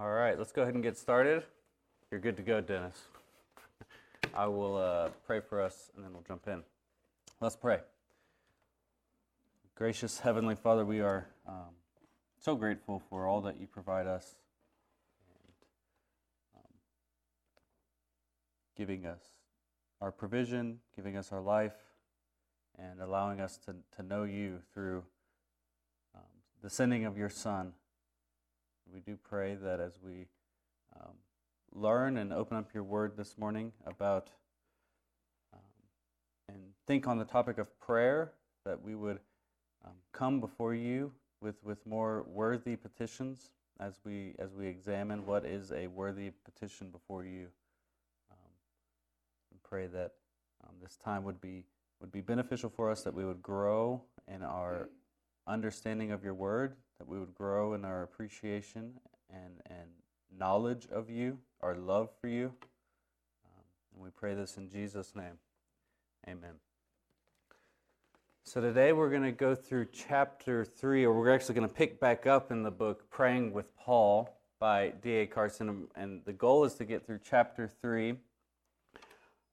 All right, let's go ahead and get started. You're good to go, Dennis. I will uh, pray for us and then we'll jump in. Let's pray. Gracious Heavenly Father, we are um, so grateful for all that you provide us and um, giving us our provision, giving us our life, and allowing us to, to know you through um, the sending of your Son. We do pray that as we um, learn and open up your word this morning about um, and think on the topic of prayer, that we would um, come before you with, with more worthy petitions as we, as we examine what is a worthy petition before you. Um, and pray that um, this time would be, would be beneficial for us, that we would grow in our understanding of your word, that we would grow in our appreciation and, and knowledge of you, our love for you. Um, and we pray this in Jesus' name. Amen. So today we're going to go through chapter 3, or we're actually going to pick back up in the book Praying with Paul by D.A. Carson. And the goal is to get through chapter 3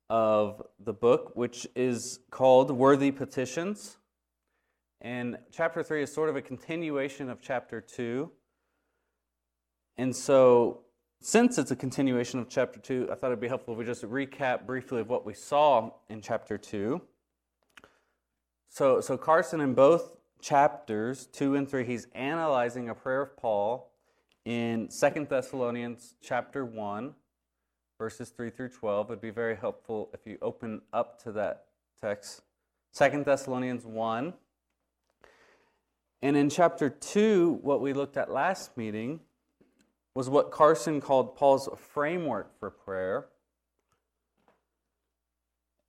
of the book, which is called Worthy Petitions. And chapter 3 is sort of a continuation of chapter 2. And so, since it's a continuation of chapter 2, I thought it'd be helpful if we just recap briefly of what we saw in chapter 2. So, so Carson, in both chapters, 2 and 3, he's analyzing a prayer of Paul in Second Thessalonians chapter 1, verses 3 through 12. It'd be very helpful if you open up to that text. Second Thessalonians 1. And in chapter 2, what we looked at last meeting was what Carson called Paul's framework for prayer.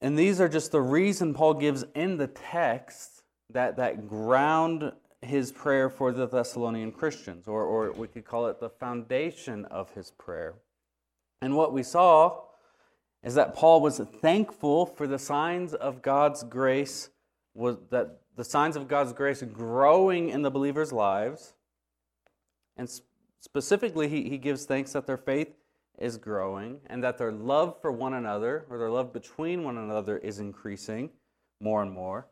And these are just the reason Paul gives in the text that, that ground his prayer for the Thessalonian Christians, or, or we could call it the foundation of his prayer. And what we saw is that Paul was thankful for the signs of God's grace, was that the signs of God's grace growing in the believers' lives. And specifically, he, he gives thanks that their faith is growing and that their love for one another or their love between one another is increasing more and more.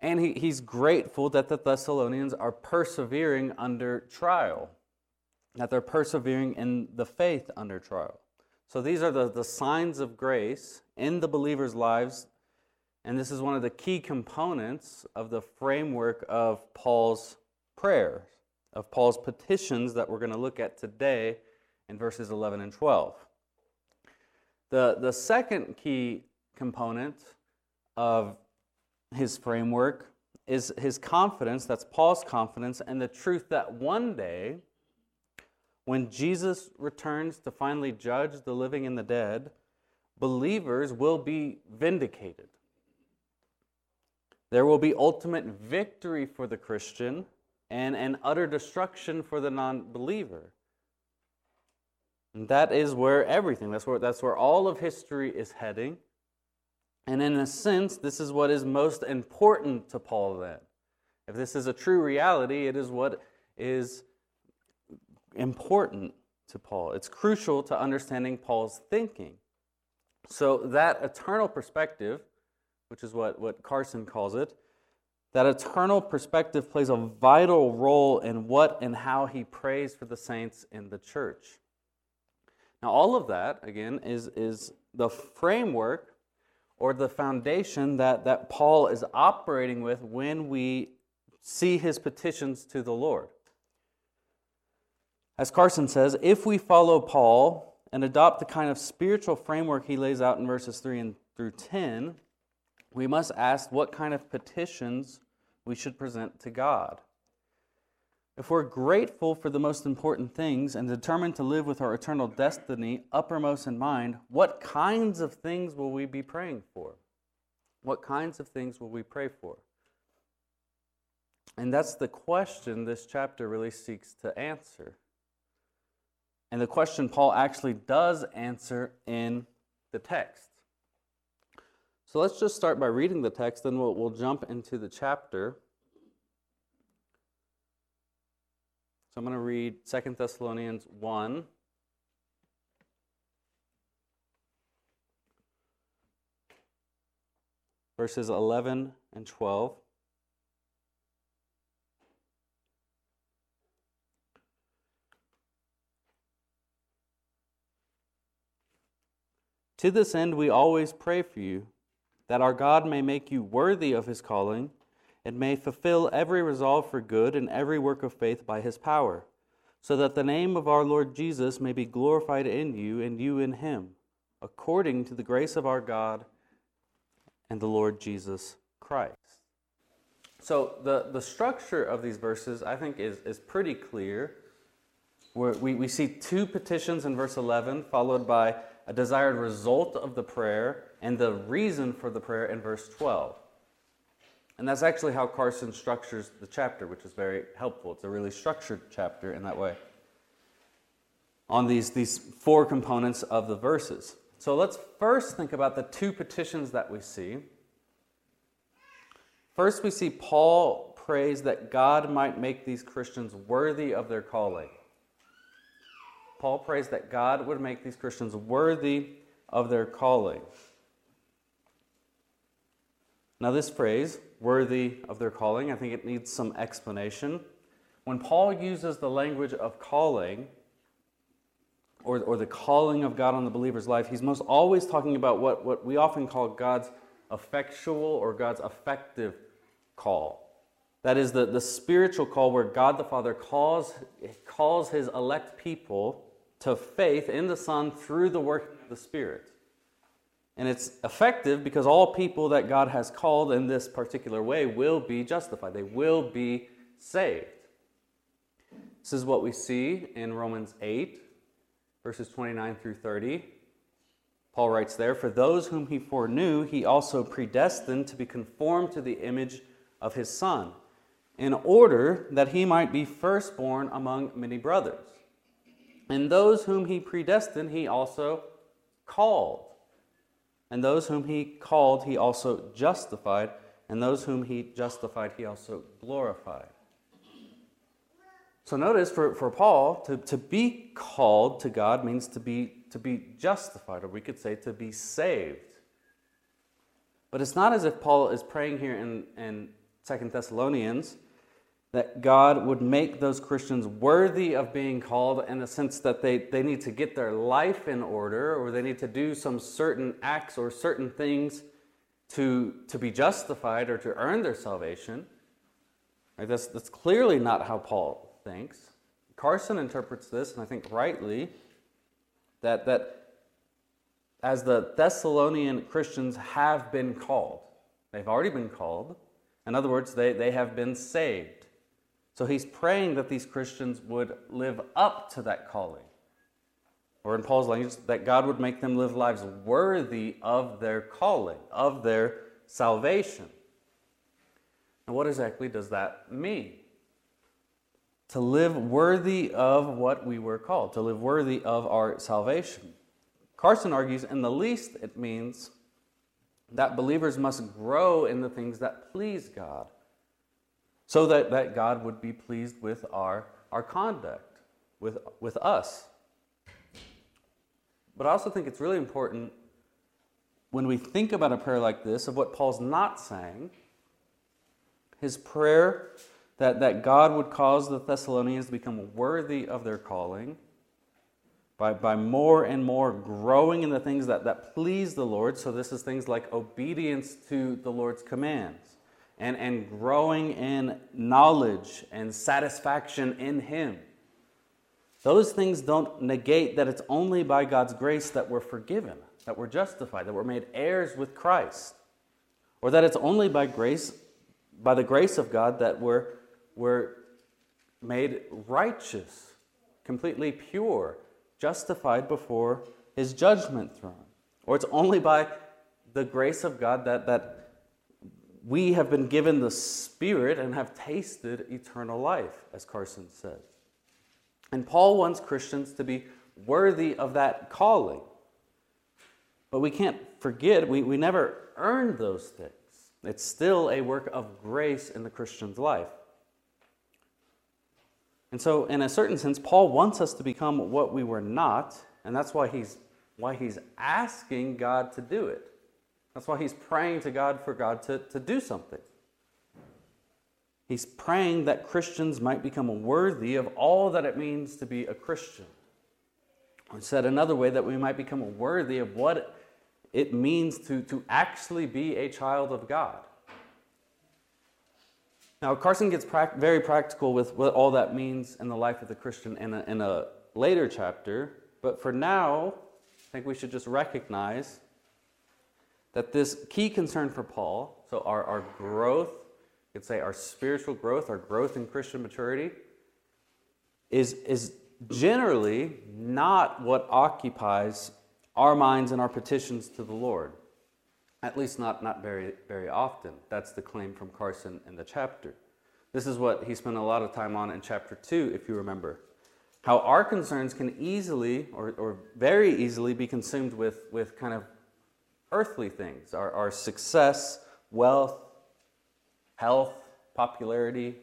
And he, he's grateful that the Thessalonians are persevering under trial, that they're persevering in the faith under trial. So these are the, the signs of grace in the believers' lives. And this is one of the key components of the framework of Paul's prayers, of Paul's petitions that we're going to look at today in verses 11 and 12. The, the second key component of his framework is his confidence, that's Paul's confidence, and the truth that one day, when Jesus returns to finally judge the living and the dead, believers will be vindicated. There will be ultimate victory for the Christian and an utter destruction for the non believer. And that is where everything, that's where, that's where all of history is heading. And in a sense, this is what is most important to Paul then. If this is a true reality, it is what is important to Paul. It's crucial to understanding Paul's thinking. So, that eternal perspective, which is what, what Carson calls it, that eternal perspective plays a vital role in what and how he prays for the saints in the church. Now, all of that, again, is, is the framework or the foundation that, that Paul is operating with when we see his petitions to the Lord. As Carson says, if we follow Paul and adopt the kind of spiritual framework he lays out in verses 3 and through 10, we must ask what kind of petitions we should present to God. If we're grateful for the most important things and determined to live with our eternal destiny uppermost in mind, what kinds of things will we be praying for? What kinds of things will we pray for? And that's the question this chapter really seeks to answer. And the question Paul actually does answer in the text. So let's just start by reading the text, then we'll, we'll jump into the chapter. So I'm going to read 2 Thessalonians 1. Verses 11 and 12. To this end, we always pray for you, that our God may make you worthy of his calling and may fulfill every resolve for good and every work of faith by his power, so that the name of our Lord Jesus may be glorified in you and you in him, according to the grace of our God and the Lord Jesus Christ. So, the, the structure of these verses, I think, is, is pretty clear. Where we, we see two petitions in verse 11, followed by a desired result of the prayer, and the reason for the prayer in verse 12. And that's actually how Carson structures the chapter, which is very helpful. It's a really structured chapter in that way on these, these four components of the verses. So let's first think about the two petitions that we see. First, we see Paul prays that God might make these Christians worthy of their calling. Paul prays that God would make these Christians worthy of their calling. Now, this phrase, worthy of their calling, I think it needs some explanation. When Paul uses the language of calling, or, or the calling of God on the believer's life, he's most always talking about what, what we often call God's effectual or God's effective call. That is the, the spiritual call where God the Father calls, calls his elect people to faith in the Son through the work of the Spirit. And it's effective because all people that God has called in this particular way will be justified. They will be saved. This is what we see in Romans 8, verses 29 through 30. Paul writes there For those whom he foreknew, he also predestined to be conformed to the image of his Son, in order that he might be firstborn among many brothers. And those whom he predestined, he also called. And those whom he called, he also justified. And those whom he justified, he also glorified. So notice for, for Paul, to, to be called to God means to be, to be justified, or we could say to be saved. But it's not as if Paul is praying here in, in 2 Thessalonians that God would make those Christians worthy of being called in the sense that they, they need to get their life in order or they need to do some certain acts or certain things to, to be justified or to earn their salvation. Right? That's, that's clearly not how Paul thinks. Carson interprets this, and I think rightly, that, that as the Thessalonian Christians have been called, they've already been called. In other words, they, they have been saved. So he's praying that these Christians would live up to that calling. Or in Paul's language, that God would make them live lives worthy of their calling, of their salvation. And what exactly does that mean? To live worthy of what we were called, to live worthy of our salvation. Carson argues, in the least, it means that believers must grow in the things that please God so that, that God would be pleased with our, our conduct, with, with us. But I also think it's really important when we think about a prayer like this of what Paul's not saying. His prayer that, that God would cause the Thessalonians to become worthy of their calling by, by more and more growing in the things that, that please the Lord. So, this is things like obedience to the Lord's commands and, and growing in knowledge and satisfaction in Him. Those things don't negate that it's only by God's grace that we're forgiven, that we're justified, that we're made heirs with Christ, or that it's only by grace, by the grace of God, that we're, we're made righteous, completely pure, justified before His judgment throne. Or it's only by the grace of God that, that we have been given the Spirit and have tasted eternal life, as Carson said. And Paul wants Christians to be worthy of that calling. But we can't forget, we, we never earned those things. It's still a work of grace in the Christian's life. And so, in a certain sense, Paul wants us to become what we were not, and that's why he's, why he's asking God to do it. That's why he's praying to God for God to, to do something. He's praying that Christians might become worthy of all that it means to be a Christian. Or said another way, that we might become worthy of what it means to, to actually be a child of God. Now, Carson gets pra- very practical with what all that means in the life of the Christian in a, in a later chapter, but for now, I think we should just recognize that this key concern for Paul, so our, our growth, you could say our spiritual growth, our growth in Christian maturity, is, is generally not what occupies our minds and our petitions to the Lord. At least not, not very, very often. That's the claim from Carson in the chapter. This is what he spent a lot of time on in chapter 2, if you remember. How our concerns can easily, or, or very easily, be consumed with, with kind of earthly things our, our success, wealth, health, popularity,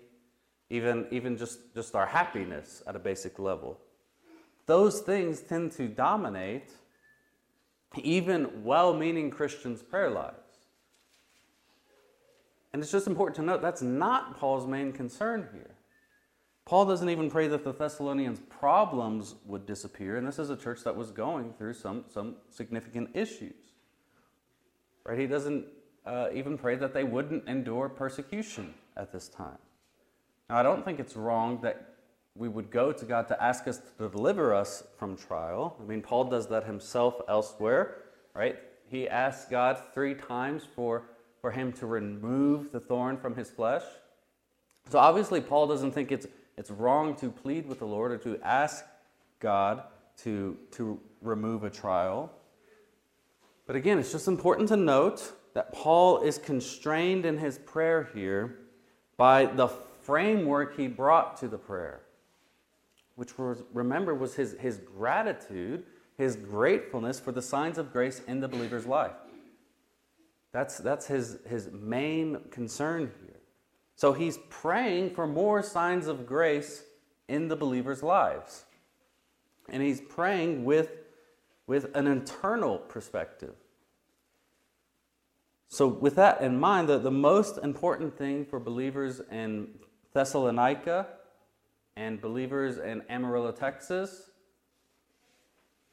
even, even just, just our happiness at a basic level. Those things tend to dominate even well meaning Christians' prayer lives. And it's just important to note that's not Paul's main concern here. Paul doesn't even pray that the Thessalonians' problems would disappear, and this is a church that was going through some, some significant issues. Right? He doesn't uh, even pray that they wouldn't endure persecution at this time. Now, I don't think it's wrong that we would go to God to ask us to deliver us from trial. I mean, Paul does that himself elsewhere, right? He asks God three times for, for him to remove the thorn from his flesh. So obviously, Paul doesn't think it's, it's wrong to plead with the Lord or to ask God to, to remove a trial. But again, it's just important to note that Paul is constrained in his prayer here by the framework he brought to the prayer which was, remember was his, his gratitude, his gratefulness for the signs of grace in the believer's life. That's, that's his, his main concern here. So he's praying for more signs of grace in the believer's lives. And he's praying with, with an eternal perspective. So, with that in mind, the, the most important thing for believers in Thessalonica and believers in Amarillo, Texas,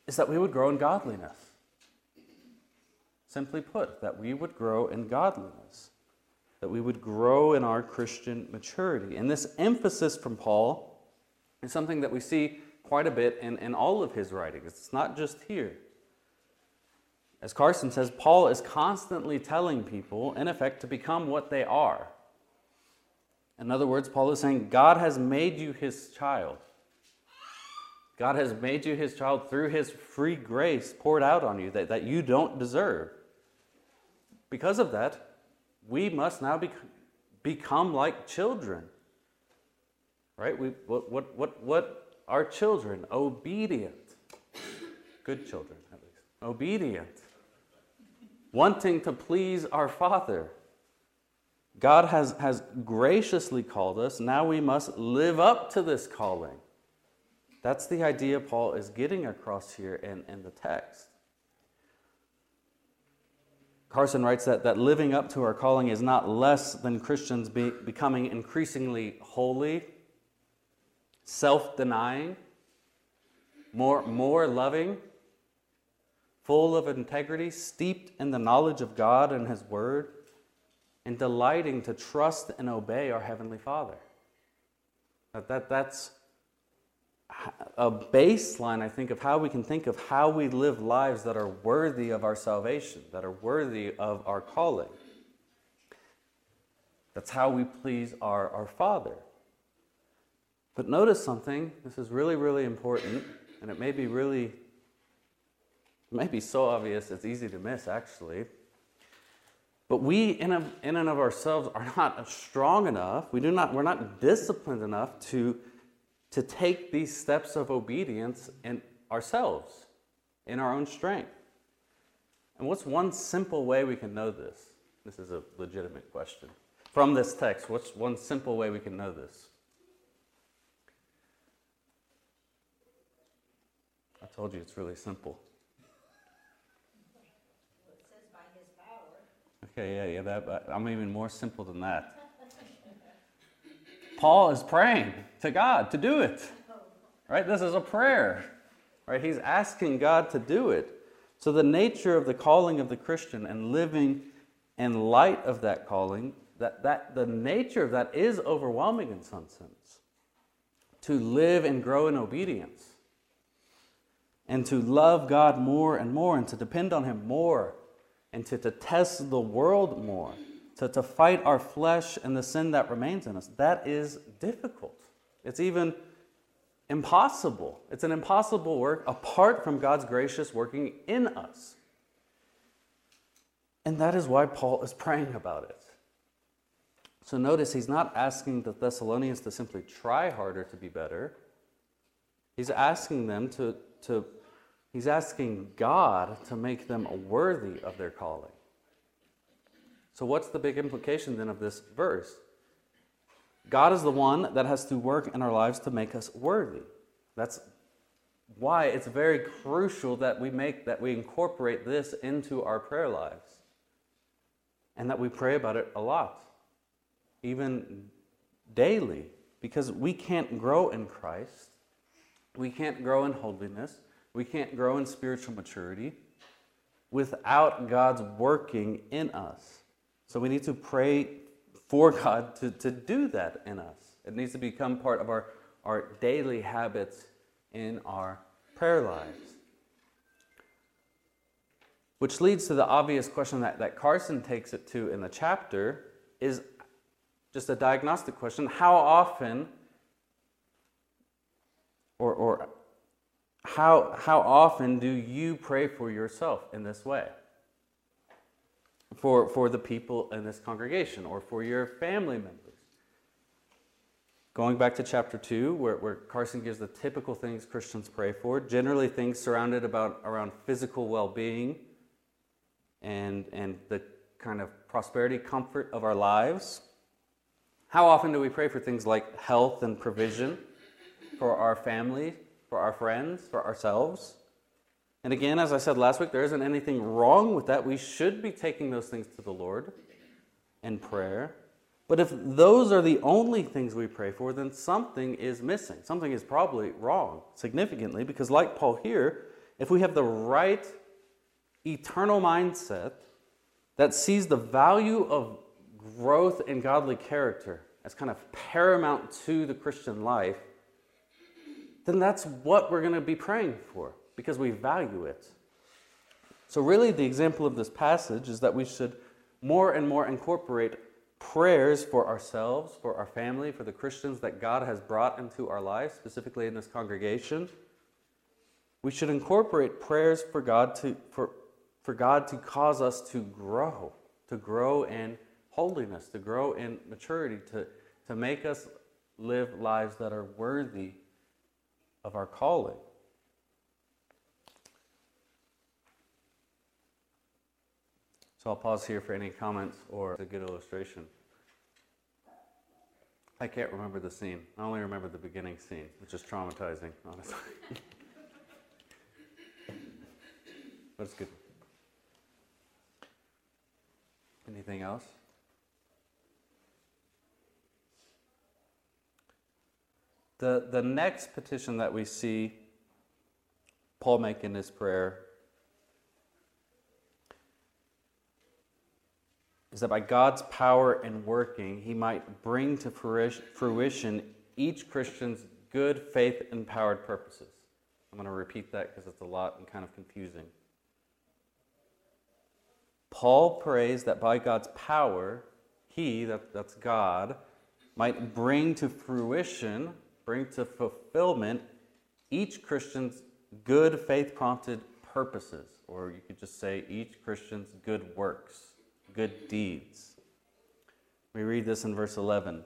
is that we would grow in godliness. Simply put, that we would grow in godliness, that we would grow in our Christian maturity. And this emphasis from Paul is something that we see quite a bit in, in all of his writings. It's not just here. As Carson says, Paul is constantly telling people, in effect, to become what they are. In other words, Paul is saying, God has made you his child. God has made you his child through his free grace poured out on you that, that you don't deserve. Because of that, we must now be, become like children. Right? We, what, what, what, what are children? Obedient. Good children, at least. Obedient. Wanting to please our Father. God has, has graciously called us. Now we must live up to this calling. That's the idea Paul is getting across here in, in the text. Carson writes that, that living up to our calling is not less than Christians be, becoming increasingly holy, self denying, more, more loving, full of integrity, steeped in the knowledge of God and His Word and delighting to trust and obey our Heavenly Father. That, that, that's a baseline, I think, of how we can think of how we live lives that are worthy of our salvation, that are worthy of our calling. That's how we please our, our Father. But notice something, this is really, really important, and it may be really, it may be so obvious it's easy to miss, actually. But we, in, a, in and of ourselves, are not strong enough. We do not, we're not disciplined enough to, to take these steps of obedience in ourselves, in our own strength. And what's one simple way we can know this? This is a legitimate question. From this text, what's one simple way we can know this? I told you it's really simple. Okay, yeah, yeah, that, I'm even more simple than that. Paul is praying to God to do it. Right? This is a prayer. Right? He's asking God to do it. So the nature of the calling of the Christian and living in light of that calling, that, that the nature of that is overwhelming in some sense. To live and grow in obedience. And to love God more and more and to depend on Him more and to, to test the world more, to, to fight our flesh and the sin that remains in us. That is difficult. It's even impossible. It's an impossible work apart from God's gracious working in us. And that is why Paul is praying about it. So notice he's not asking the Thessalonians to simply try harder to be better. He's asking them to, to he's asking God to make them worthy of their calling. So what's the big implication then of this verse? God is the one that has to work in our lives to make us worthy. That's why it's very crucial that we make that we incorporate this into our prayer lives. And that we pray about it a lot. Even daily because we can't grow in Christ. We can't grow in holiness. We can't grow in spiritual maturity without God's working in us. So we need to pray for God to, to do that in us. It needs to become part of our, our daily habits in our prayer lives. Which leads to the obvious question that, that Carson takes it to in the chapter is just a diagnostic question. How often or, or how, how often do you pray for yourself in this way? for, for the people in this congregation or for your family members. Going back to chapter 2, where, where Carson gives the typical things Christians pray for, generally things surrounded about around physical well being and, and the kind of prosperity, comfort of our lives. How often do we pray for things like health and provision for our family, for our friends, for ourselves? And again, as I said last week, there isn't anything wrong with that. We should be taking those things to the Lord in prayer. But if those are the only things we pray for, then something is missing. Something is probably wrong significantly because, like Paul here, if we have the right eternal mindset that sees the value of growth in godly character as kind of paramount to the Christian life, then that's what we're going to be praying for because we value it. So, really, the example of this passage is that we should more and more incorporate prayers for ourselves, for our family, for the Christians that God has brought into our lives, specifically in this congregation. We should incorporate prayers for God to, for, for God to cause us to grow, to grow in holiness, to grow in maturity, to, to make us live lives that are worthy of our calling. So I'll pause here for any comments or a good illustration. I can't remember the scene. I only remember the beginning scene, which is traumatizing, honestly. but it's good. Anything else? The, the next petition that we see Paul make in his prayer is that by God's power and working, he might bring to fruition each Christian's good, faith empowered purposes. I'm going to repeat that because it's a lot and kind of confusing. Paul prays that by God's power, he, that, that's God, might bring to fruition, bring to fulfillment each Christian's good, faith prompted purposes, or you could just say each Christian's good works good deeds. We read this in verse 11.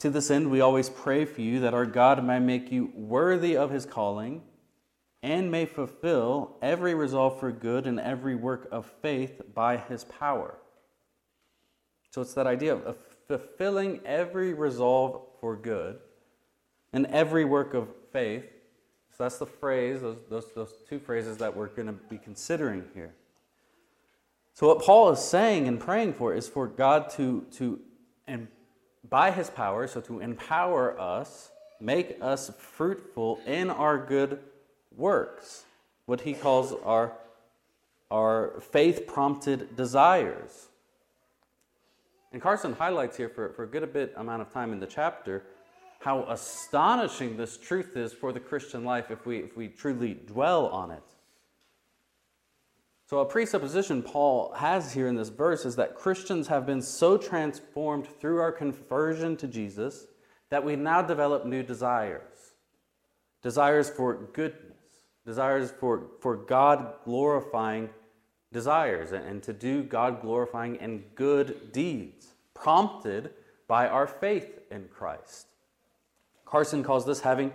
To this end, we always pray for you that our God may make you worthy of his calling and may fulfill every resolve for good and every work of faith by his power. So it's that idea of fulfilling every resolve for good and every work of faith. So That's the phrase, those, those, those two phrases that we're going to be considering here. So, what Paul is saying and praying for is for God to, to and by his power, so to empower us, make us fruitful in our good works, what he calls our, our faith prompted desires. And Carson highlights here for, for a good a bit amount of time in the chapter how astonishing this truth is for the Christian life if we, if we truly dwell on it. So, a presupposition Paul has here in this verse is that Christians have been so transformed through our conversion to Jesus that we now develop new desires desires for goodness, desires for, for God glorifying desires, and, and to do God glorifying and good deeds, prompted by our faith in Christ. Carson calls this having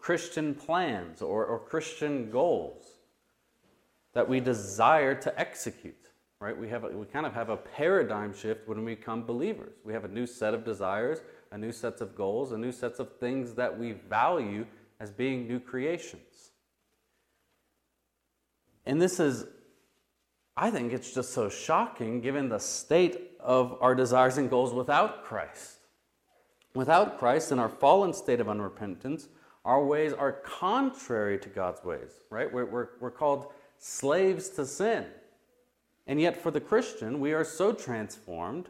Christian plans or, or Christian goals that we desire to execute. Right? We, have a, we kind of have a paradigm shift when we become believers. We have a new set of desires, a new set of goals, a new set of things that we value as being new creations. And this is, I think it's just so shocking given the state of our desires and goals without Christ. Without Christ, in our fallen state of unrepentance, our ways are contrary to God's ways, right? We're, we're, we're called slaves to sin. And yet, for the Christian, we are so transformed,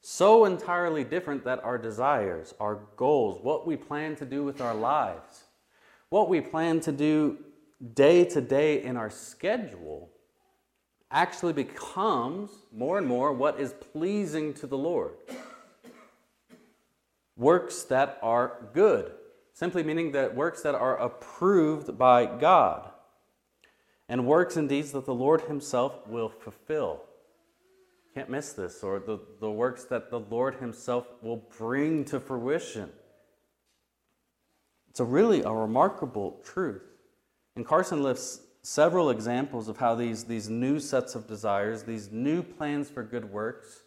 so entirely different that our desires, our goals, what we plan to do with our lives, what we plan to do day to day in our schedule, actually becomes more and more what is pleasing to the Lord works that are good, simply meaning that works that are approved by God, and works and deeds that the Lord Himself will fulfill. Can't miss this, or the, the works that the Lord Himself will bring to fruition. It's a really a remarkable truth. And Carson lifts several examples of how these, these new sets of desires, these new plans for good works,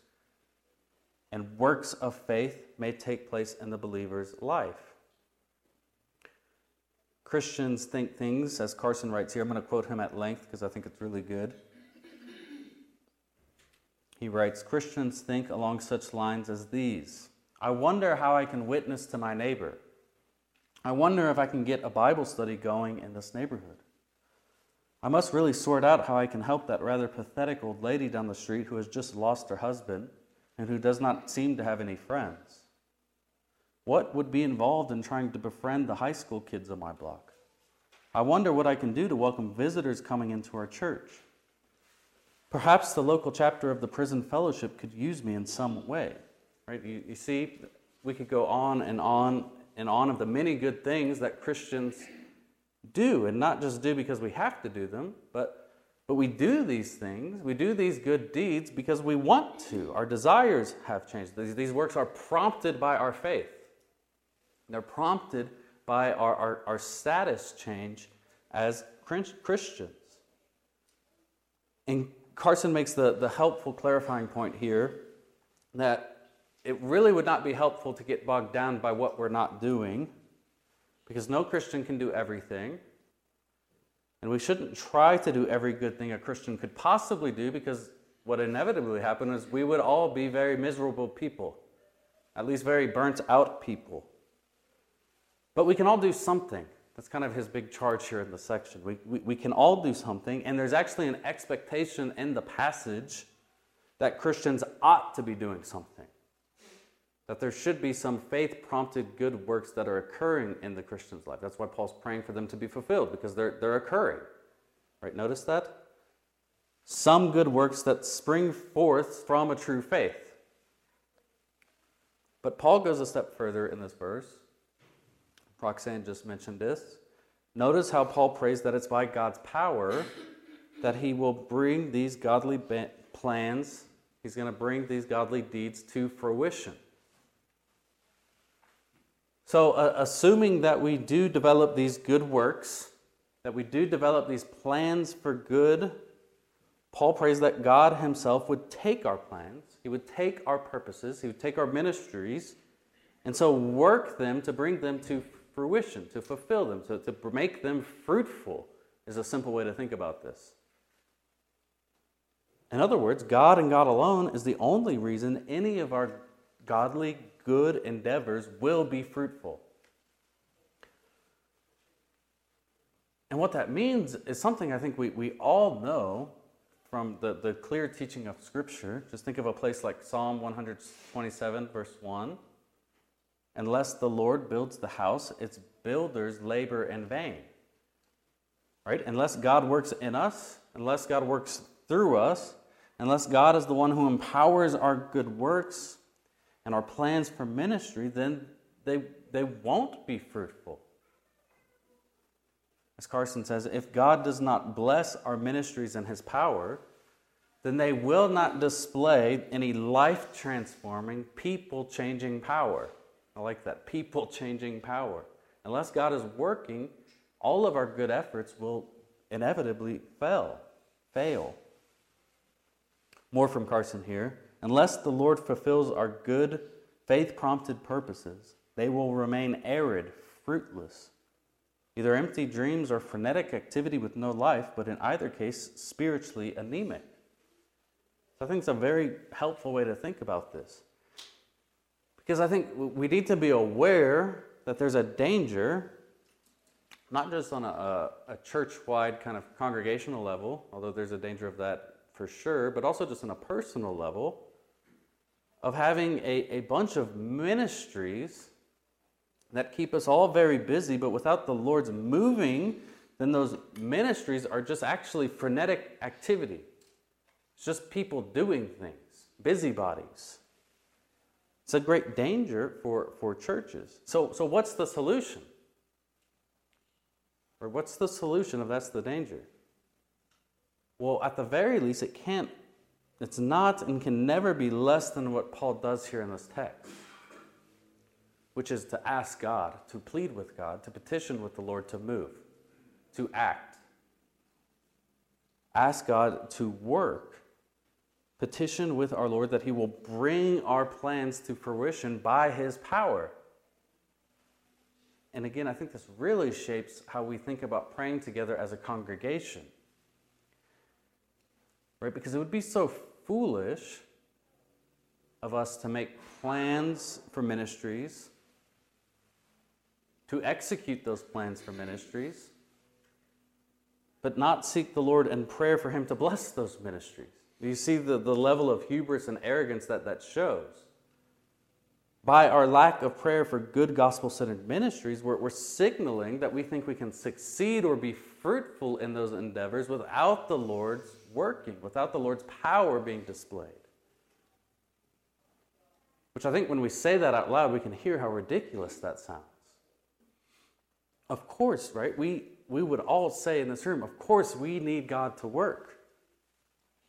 and works of faith may take place in the believer's life. Christians think things, as Carson writes here. I'm going to quote him at length because I think it's really good. He writes Christians think along such lines as these I wonder how I can witness to my neighbor. I wonder if I can get a Bible study going in this neighborhood. I must really sort out how I can help that rather pathetic old lady down the street who has just lost her husband and who does not seem to have any friends? What would be involved in trying to befriend the high school kids on my block? I wonder what I can do to welcome visitors coming into our church. Perhaps the local chapter of the prison fellowship could use me in some way. Right? You, you see, we could go on and on and on of the many good things that Christians do, and not just do because we have to do them, but but we do these things, we do these good deeds because we want to. Our desires have changed. These, these works are prompted by our faith, they're prompted by our, our, our status change as Christians. And Carson makes the, the helpful clarifying point here that it really would not be helpful to get bogged down by what we're not doing because no Christian can do everything. And we shouldn't try to do every good thing a Christian could possibly do because what inevitably happen is we would all be very miserable people, at least very burnt out people. But we can all do something. That's kind of his big charge here in the section. We, we, we can all do something, and there's actually an expectation in the passage that Christians ought to be doing something that there should be some faith prompted good works that are occurring in the Christian's life. That's why Paul's praying for them to be fulfilled, because they're, they're occurring. Right? Notice that? Some good works that spring forth from a true faith. But Paul goes a step further in this verse. Roxanne just mentioned this. Notice how Paul prays that it's by God's power that he will bring these godly plans, he's going to bring these godly deeds to fruition. So, uh, assuming that we do develop these good works, that we do develop these plans for good, Paul prays that God Himself would take our plans, He would take our purposes, He would take our ministries, and so work them to bring them to fruition, to fulfill them, to, to make them fruitful, is a simple way to think about this. In other words, God and God alone is the only reason any of our godly good endeavors will be fruitful. And what that means is something I think we, we all know from the, the clear teaching of Scripture. Just think of a place like Psalm 127, verse 1. Unless the Lord builds the house, its builders labor in vain. Right? Unless God works in us, unless God works through us, unless God is the one who empowers our good works and our plans for ministry, then they, they won't be fruitful. As Carson says, if God does not bless our ministries and his power, then they will not display any life transforming, people changing power. I like that people changing power. Unless God is working, all of our good efforts will inevitably fail. Fail. More from Carson here. Unless the Lord fulfills our good, faith prompted purposes, they will remain arid, fruitless, either empty dreams or frenetic activity with no life, but in either case, spiritually anemic. So I think it's a very helpful way to think about this. Because I think we need to be aware that there's a danger, not just on a, a, a church wide kind of congregational level, although there's a danger of that for sure, but also just on a personal level, of having a, a bunch of ministries that keep us all very busy, but without the Lord's moving, then those ministries are just actually frenetic activity. It's just people doing things, busybodies. It's a great danger for, for churches. So, so, what's the solution? Or what's the solution if that's the danger? Well, at the very least, it can't, it's not and can never be less than what Paul does here in this text which is to ask God, to plead with God, to petition with the Lord to move, to act. Ask God to work. Petition with our Lord that He will bring our plans to fruition by His power. And again, I think this really shapes how we think about praying together as a congregation. Right? Because it would be so foolish of us to make plans for ministries to execute those plans for ministries, but not seek the Lord in prayer for Him to bless those ministries. You see the, the level of hubris and arrogance that that shows. By our lack of prayer for good gospel centered ministries, we're, we're signaling that we think we can succeed or be fruitful in those endeavors without the Lord's working, without the Lord's power being displayed. Which I think when we say that out loud, we can hear how ridiculous that sounds. Of course, right? We, we would all say in this room, of course, we need God to work.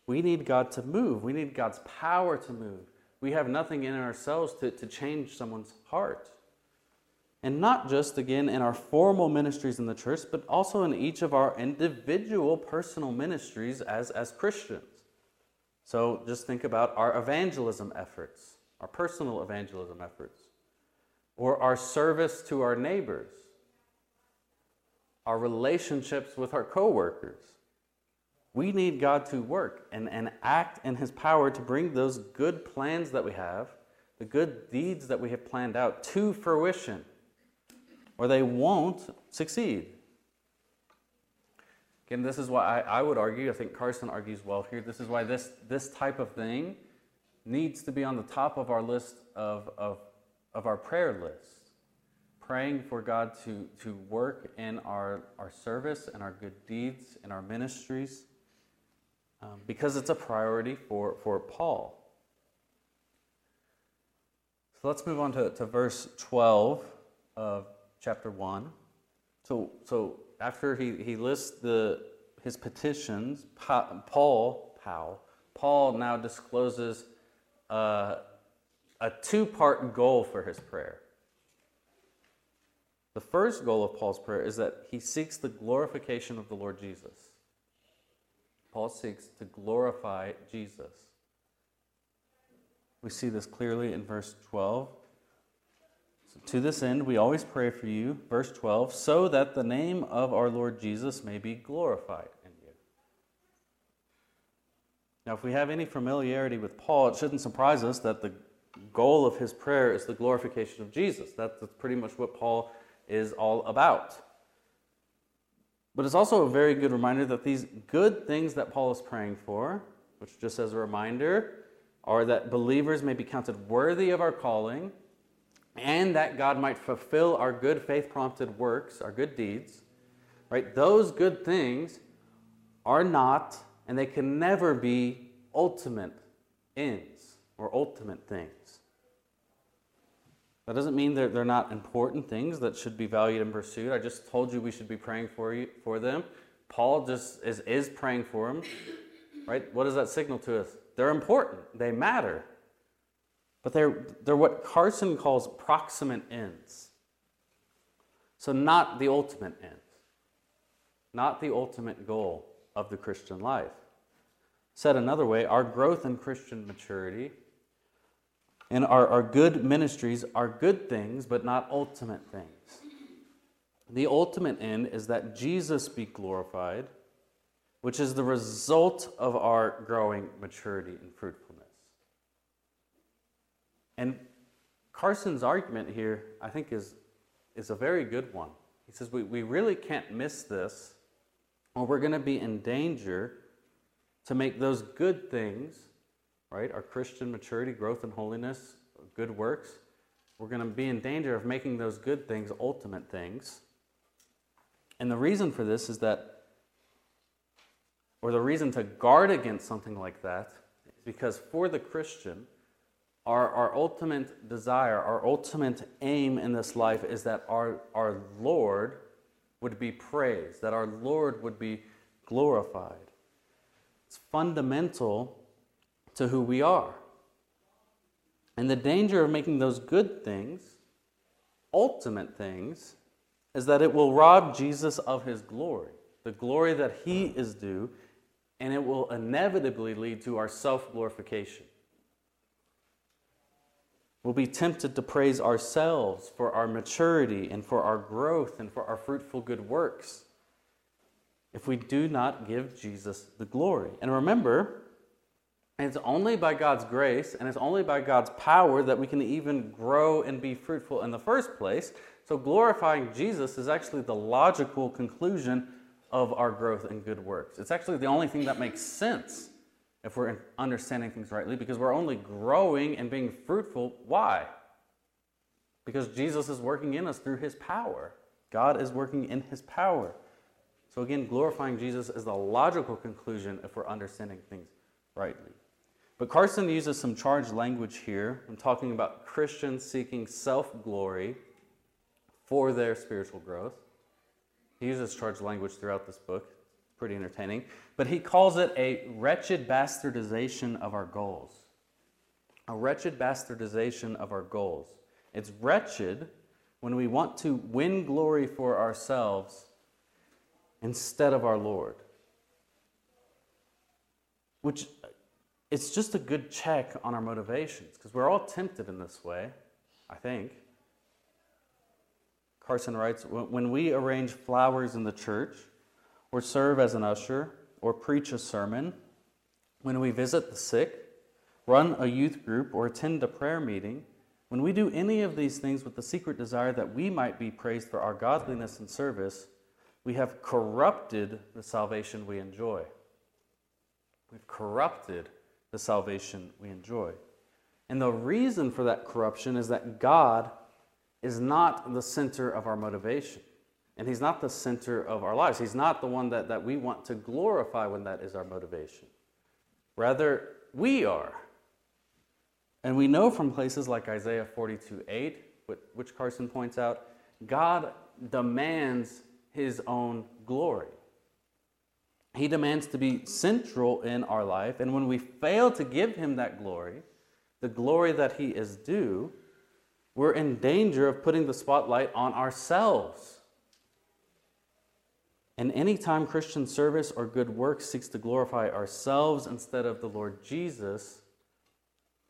We need God to move. We need God's power to move. We have nothing in ourselves to, to change someone's heart. And not just, again, in our formal ministries in the church, but also in each of our individual personal ministries as, as Christians. So just think about our evangelism efforts, our personal evangelism efforts, or our service to our neighbors our relationships with our coworkers. We need God to work and, and act in His power to bring those good plans that we have, the good deeds that we have planned out, to fruition, or they won't succeed. Again, this is why I, I would argue, I think Carson argues well here, this is why this, this type of thing needs to be on the top of our list of, of, of our prayer list praying for God to, to work in our, our service and our good deeds and our ministries um, because it's a priority for, for Paul. So let's move on to, to verse 12 of chapter 1. So, so after he, he lists the, his petitions, Paul, Paul, Paul now discloses uh, a two part goal for his prayer. The first goal of Paul's prayer is that he seeks the glorification of the Lord Jesus. Paul seeks to glorify Jesus. We see this clearly in verse 12. To this end, we always pray for you, verse 12, so that the name of our Lord Jesus may be glorified in you. Now, if we have any familiarity with Paul, it shouldn't surprise us that the goal of his prayer is the glorification of Jesus. That's pretty much what Paul is all about. But it's also a very good reminder that these good things that Paul is praying for, which just as a reminder, are that believers may be counted worthy of our calling and that God might fulfill our good faith prompted works, our good deeds, right? Those good things are not and they can never be ultimate ends or ultimate things. That doesn't mean that they're not important things that should be valued and pursued. I just told you we should be praying for you for them. Paul just is, is praying for them. Right? What does that signal to us? They're important. They matter. But they're, they're what Carson calls proximate ends. So, not the ultimate end, not the ultimate goal of the Christian life. Said another way, our growth in Christian maturity and our, our good ministries are good things, but not ultimate things. The ultimate end is that Jesus be glorified, which is the result of our growing maturity and fruitfulness. And Carson's argument here, I think, is, is a very good one. He says we, we really can't miss this, or we're going to be in danger to make those good things, right, our Christian maturity, growth, and holiness, good works, we're going to be in danger of making those good things ultimate things. And the reason for this is that, or the reason to guard against something like that, is because for the Christian, our, our ultimate desire, our ultimate aim in this life is that our, our Lord would be praised, that our Lord would be glorified. It's fundamental to who we are. And the danger of making those good things, ultimate things, is that it will rob Jesus of his glory, the glory that he is due, and it will inevitably lead to our self glorification. We'll be tempted to praise ourselves for our maturity and for our growth and for our fruitful good works if we do not give Jesus the glory. And remember, it's only by God's grace and it's only by God's power that we can even grow and be fruitful in the first place. So, glorifying Jesus is actually the logical conclusion of our growth and good works. It's actually the only thing that makes sense if we're understanding things rightly, because we're only growing and being fruitful. Why? Because Jesus is working in us through his power. God is working in his power. So, again, glorifying Jesus is the logical conclusion if we're understanding things rightly. But Carson uses some charged language here I'm talking about Christians seeking self glory for their spiritual growth. He uses charged language throughout this book pretty entertaining. But he calls it a wretched bastardization of our goals. A wretched bastardization of our goals. It's wretched when we want to win glory for ourselves instead of our Lord. Which it's just a good check on our motivations because we're all tempted in this way, I think. Carson writes When we arrange flowers in the church, or serve as an usher, or preach a sermon, when we visit the sick, run a youth group, or attend a prayer meeting, when we do any of these things with the secret desire that we might be praised for our godliness and service, we have corrupted the salvation we enjoy. We've corrupted the salvation we enjoy. And the reason for that corruption is that God is not the center of our motivation. And He's not the center of our lives. He's not the one that, that we want to glorify when that is our motivation. Rather, we are. And we know from places like Isaiah 42 8, which Carson points out, God demands His own glory. He demands to be central in our life. And when we fail to give Him that glory, the glory that He is due, we're in danger of putting the spotlight on ourselves and anytime Christian service or good work seeks to glorify ourselves instead of the Lord Jesus,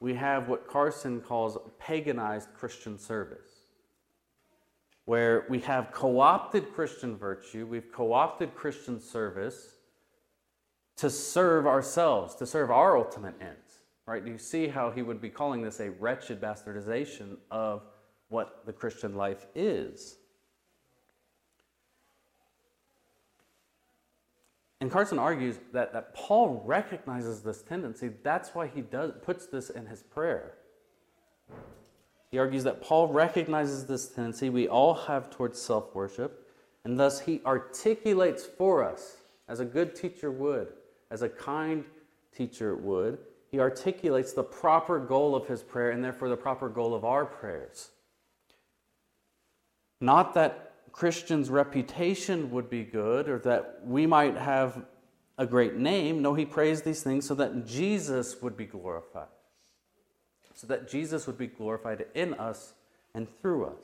we have what Carson calls paganized Christian service. where we have co opted Christian virtue, we've co opted Christian service to serve ourselves, to serve our ultimate ends. Right? Do you see how he would be calling this a wretched bastardization of what the Christian life is? And Carson argues that, that Paul recognizes this tendency. That's why he does, puts this in his prayer. He argues that Paul recognizes this tendency we all have towards self worship, and thus he articulates for us, as a good teacher would, as a kind teacher would, he articulates the proper goal of his prayer and therefore the proper goal of our prayers. Not that Christian's reputation would be good or that we might have a great name. No, he prays these things so that Jesus would be glorified. So that Jesus would be glorified in us and through us.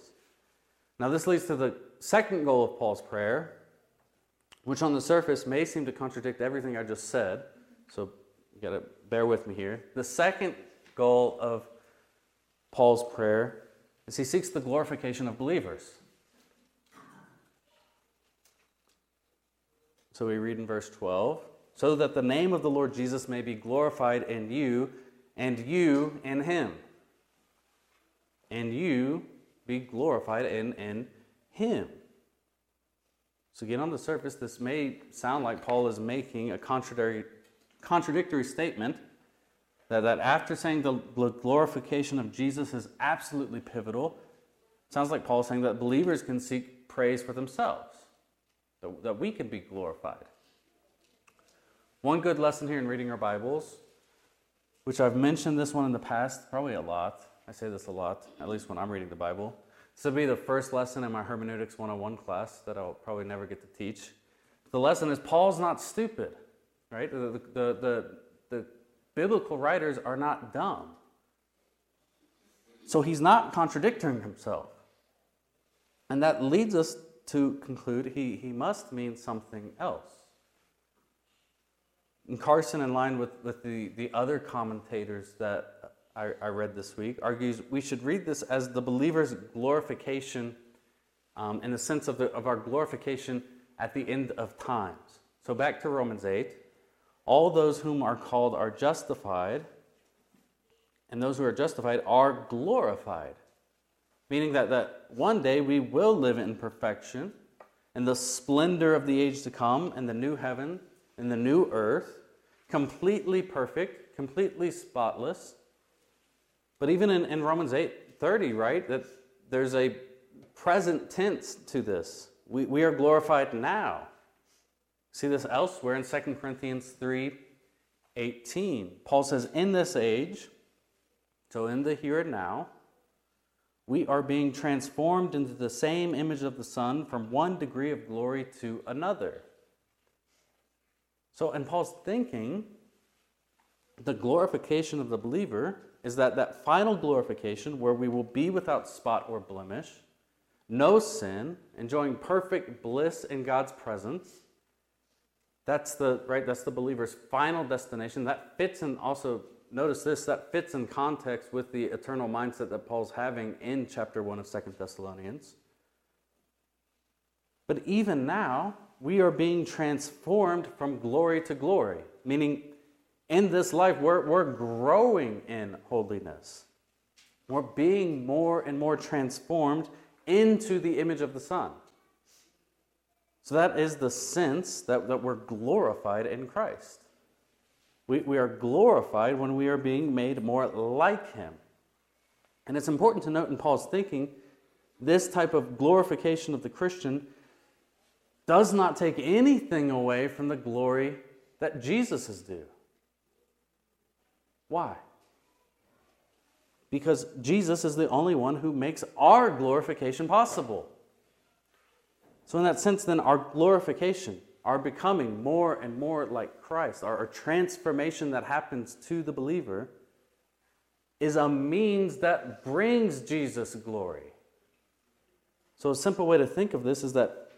Now, this leads to the second goal of Paul's prayer, which on the surface may seem to contradict everything I just said. So, you got to bear with me here. The second goal of Paul's prayer is he seeks the glorification of believers. So we read in verse 12 so that the name of the Lord Jesus may be glorified in you, and you in him. And you be glorified in, in him. So, again, on the surface, this may sound like Paul is making a contradictory, contradictory statement that, that after saying the glorification of Jesus is absolutely pivotal, sounds like Paul is saying that believers can seek praise for themselves that, we can be glorified. One good lesson here in reading our Bibles, which I've mentioned this one in the past, probably a lot. I say this a lot, at least when I'm reading the Bible. This will be the first lesson in my Hermeneutics 101 class that I'll probably never get to teach. The lesson is Paul's not stupid, right? The, the, the, the biblical writers are not dumb. So he's not contradicting himself. And that leads us to conclude he, he must mean something else. And Carson, in line with, with the, the other commentators that I, I read this week, argues we should read this as the believer's glorification um, in the sense of, the, of our glorification at the end of times. So back to Romans 8. All those whom are called are justified, and those who are justified are glorified meaning that, that one day we will live in perfection in the splendor of the age to come and the new heaven and the new earth, completely perfect, completely spotless. But even in, in Romans 8 30, right, that there's a present tense to this. We, we are glorified now. See this elsewhere in 2 Corinthians 3 18. Paul says, In this age, so in the here and now, we are being transformed into the same image of the Son from one degree of glory to another. So, in Paul's thinking, the glorification of the believer is that that final glorification where we will be without spot or blemish, no sin, enjoying perfect bliss in God's presence. That's the right that's the believer's final destination. That fits in also notice this, that fits in context with the eternal mindset that Paul's having in chapter 1 of Second Thessalonians. But even now, we are being transformed from glory to glory, meaning in this life, we're, we're growing in holiness. We're being more and more transformed into the image of the Son. So that is the sense that, that we're glorified in Christ. We, we are glorified when we are being made more like Him. And it's important to note in Paul's thinking, this type of glorification of the Christian does not take anything away from the glory that Jesus is due. Why? Because Jesus is the only one who makes our glorification possible. So, in that sense, then, our glorification our becoming more and more like Christ, our, our transformation that happens to the believer, is a means that brings Jesus glory. So, a simple way to think of this is that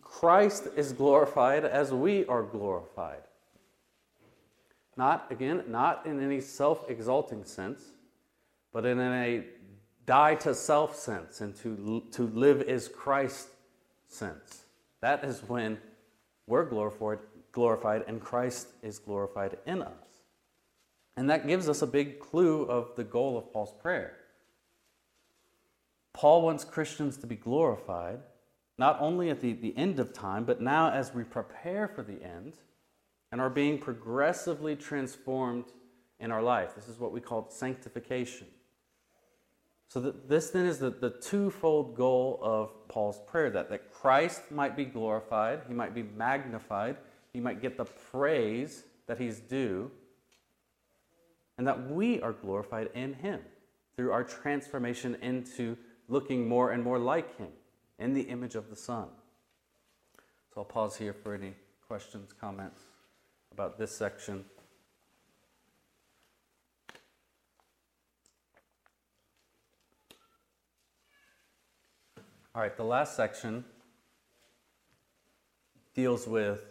Christ is glorified as we are glorified. Not, again, not in any self exalting sense, but in a die to self sense and to, to live as Christ sense. That is when we're glorified, glorified and Christ is glorified in us. And that gives us a big clue of the goal of Paul's prayer. Paul wants Christians to be glorified, not only at the, the end of time, but now as we prepare for the end and are being progressively transformed in our life. This is what we call sanctification. So this then is the, the twofold goal of Paul's prayer that, that Christ might be glorified, he might be magnified, he might get the praise that he's due, and that we are glorified in him through our transformation into looking more and more like him in the image of the Son. So I'll pause here for any questions, comments about this section. All right, the last section deals with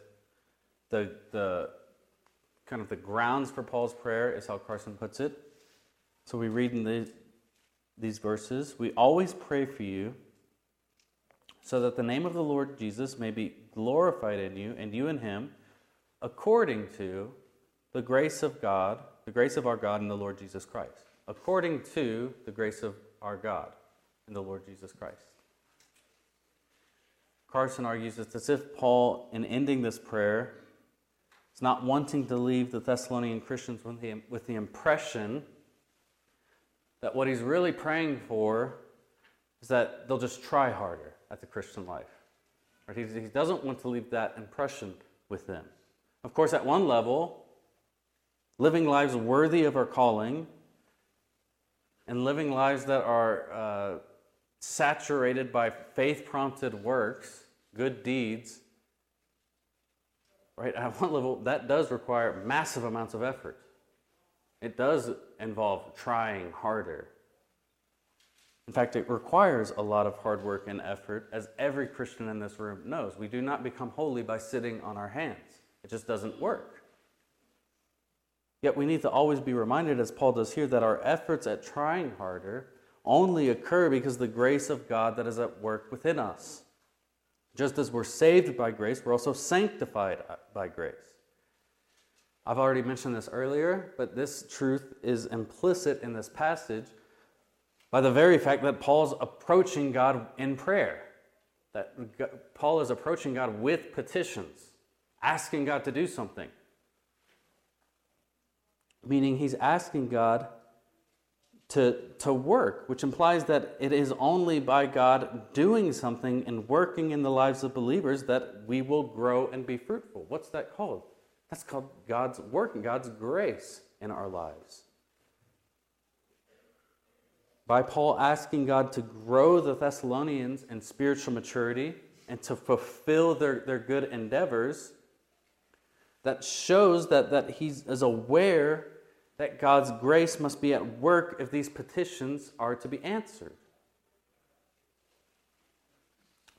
the, the kind of the grounds for Paul's prayer, is how Carson puts it. So we read in the, these verses We always pray for you so that the name of the Lord Jesus may be glorified in you and you in him, according to the grace of God, the grace of our God and the Lord Jesus Christ. According to the grace of our God and the Lord Jesus Christ. Carson argues it's as if Paul, in ending this prayer, is not wanting to leave the Thessalonian Christians with the, with the impression that what he's really praying for is that they'll just try harder at the Christian life. Right? He, he doesn't want to leave that impression with them. Of course, at one level, living lives worthy of our calling and living lives that are uh, saturated by faith prompted works, good deeds, right? At one level, that does require massive amounts of effort. It does involve trying harder. In fact, it requires a lot of hard work and effort, as every Christian in this room knows. We do not become holy by sitting on our hands, it just doesn't work. Yet we need to always be reminded, as Paul does here, that our efforts at trying harder only occur because the grace of God that is at work within us. Just as we're saved by grace, we're also sanctified by grace. I've already mentioned this earlier, but this truth is implicit in this passage by the very fact that Paul's approaching God in prayer. That Paul is approaching God with petitions, asking God to do something. Meaning he's asking God to, to work, which implies that it is only by God doing something and working in the lives of believers that we will grow and be fruitful. What's that called? That's called God's work and God's grace in our lives. By Paul asking God to grow the Thessalonians in spiritual maturity and to fulfill their, their good endeavors, that shows that, that he is aware that God's grace must be at work if these petitions are to be answered.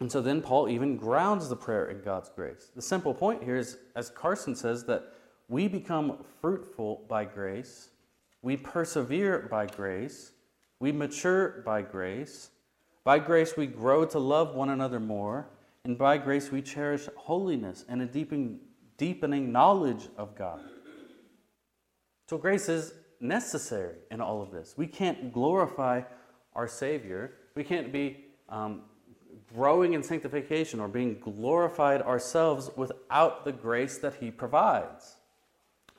And so then Paul even grounds the prayer in God's grace. The simple point here is, as Carson says, that we become fruitful by grace, we persevere by grace, we mature by grace. By grace, we grow to love one another more, and by grace, we cherish holiness and a deepening, deepening knowledge of God. So, grace is necessary in all of this. We can't glorify our Savior. We can't be um, growing in sanctification or being glorified ourselves without the grace that He provides.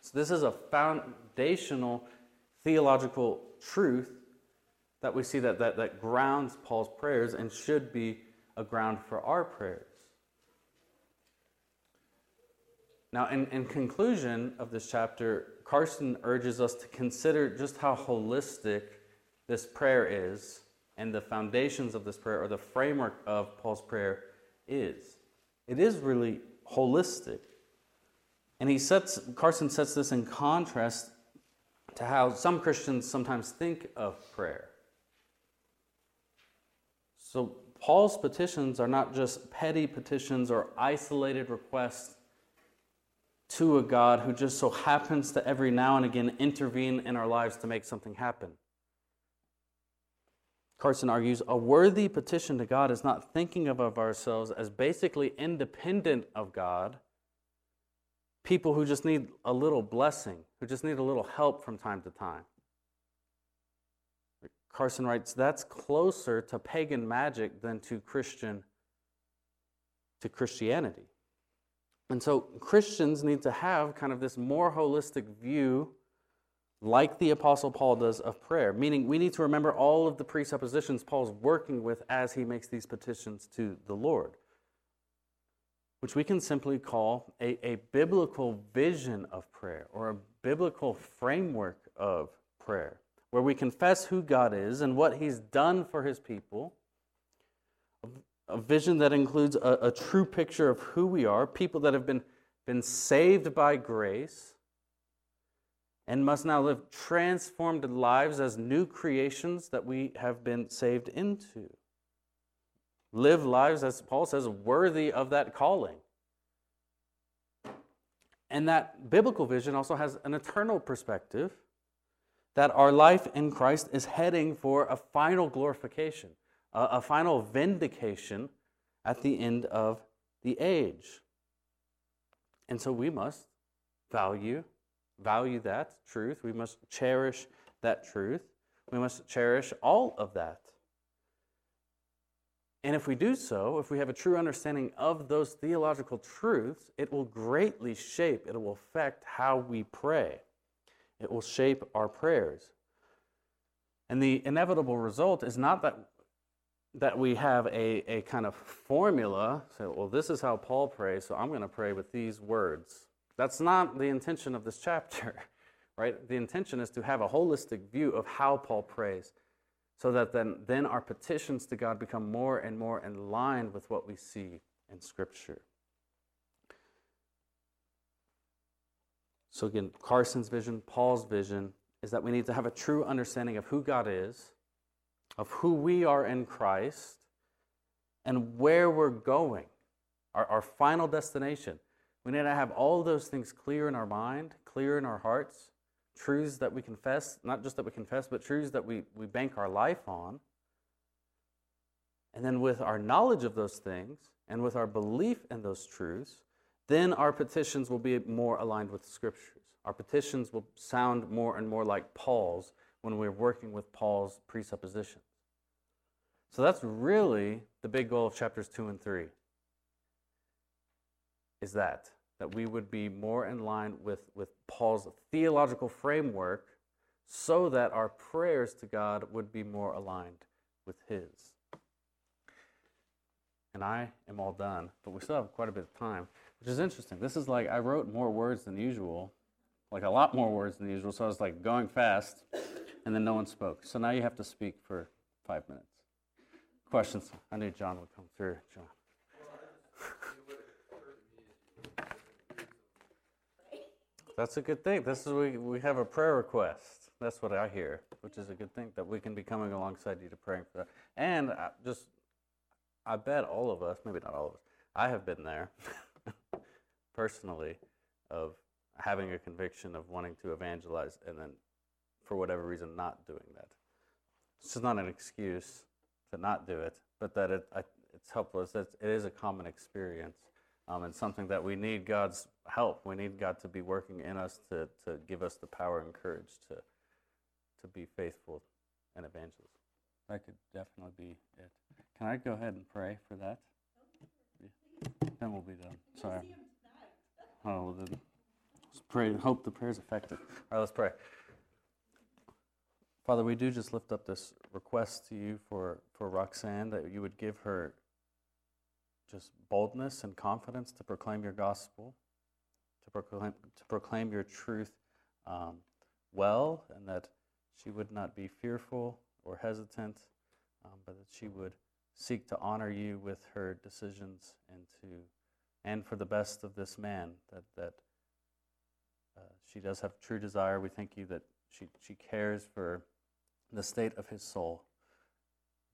So, this is a foundational theological truth that we see that, that, that grounds Paul's prayers and should be a ground for our prayers. Now, in, in conclusion of this chapter, Carson urges us to consider just how holistic this prayer is and the foundations of this prayer or the framework of Paul's prayer is. It is really holistic. And he sets Carson sets this in contrast to how some Christians sometimes think of prayer. So Paul's petitions are not just petty petitions or isolated requests to a God who just so happens to every now and again intervene in our lives to make something happen. Carson argues a worthy petition to God is not thinking of, ourselves as basically independent of God, people who just need a little blessing, who just need a little help from time to time. Carson writes, that's closer to pagan magic than to Christian to Christianity. And so Christians need to have kind of this more holistic view, like the Apostle Paul does, of prayer. Meaning, we need to remember all of the presuppositions Paul's working with as he makes these petitions to the Lord, which we can simply call a, a biblical vision of prayer or a biblical framework of prayer, where we confess who God is and what he's done for his people a vision that includes a, a, true picture of who we are, people that have been, been saved by grace and must now live transformed lives as new creations that we have been saved into. Live lives, as Paul says, worthy of that calling. And that biblical vision also has an eternal perspective that our life in Christ is heading for a final glorification a, a final vindication at the end of the age. And so we must value value that truth. We must cherish that truth. We must cherish all of that. And if we do so, if we have a true understanding of those theological truths, it will greatly shape, it will affect how we pray. It will shape our prayers. And the inevitable result is not that that we have a, a kind of formula. Say, well, this is how Paul prays, so I'm going to pray with these words. That's not the intention of this chapter, right? The intention is to have a holistic view of how Paul prays so that then, then our petitions to God become more and more in line with what we see in Scripture. So, again, Carson's vision, Paul's vision, is that we need to have a true understanding of who God is of who we are in Christ and where we're going, our, our final destination. We need to have all those things clear in our mind, clear in our hearts, truths that we confess, not just that we confess, but truths that we, we bank our life on. And then, with our knowledge of those things and with our belief in those truths, then our petitions will be more aligned with the scriptures. Our petitions will sound more and more like Paul's when we're working with Paul's presuppositions. So that's really the big goal of chapters 2 and 3. Is that that we would be more in line with, with Paul's theological framework so that our prayers to God would be more aligned with his. And I am all done, but we still have quite a bit of time, which is interesting. This is like I wrote more words than usual, like a lot more words than usual, so I was like going fast, and then no one spoke. So now you have to speak for five minutes. Questions? I knew John would come through. John. That's a good thing. This is we we have a prayer request. That's what I hear, which is a good thing that we can be coming alongside you to praying for that. And I just, I bet all of us, maybe not all of us, I have been there personally, of having a conviction of wanting to evangelize and then, for whatever reason, not doing that. This is not an excuse to not do it, but that it, it's helpful. It's, it is a common experience um, and something that we need God's help. We need God to be working in us to, to give us the power and courage to, to be faithful and evangelists. That could definitely be it. Can I go ahead and pray for that? Yeah. Then we'll be done. Sorry. Oh, well, then let's pray. Hope the prayer is effective. All right, let's pray. Father, we do just lift up this request to you for, for Roxanne that you would give her just boldness and confidence to proclaim your gospel, to proclaim, to proclaim your truth um, well, and that she would not be fearful or hesitant, um, but that she would seek to honor you with her decisions and to and for the best of this man that that uh, she does have true desire. We thank you that she she cares for the state of his soul.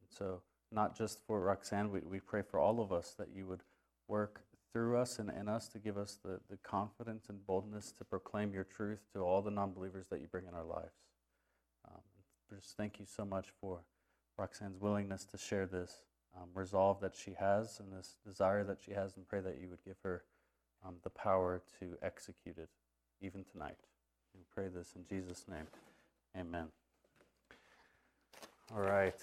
So, not just for Roxanne, we, we pray for all of us that you would work through us and in us to give us the, the confidence and boldness to proclaim your truth to all the non believers that you bring in our lives. Um, just thank you so much for Roxanne's willingness to share this um, resolve that she has and this desire that she has, and pray that you would give her um, the power to execute it even tonight. We pray this in Jesus' name. Amen. All right.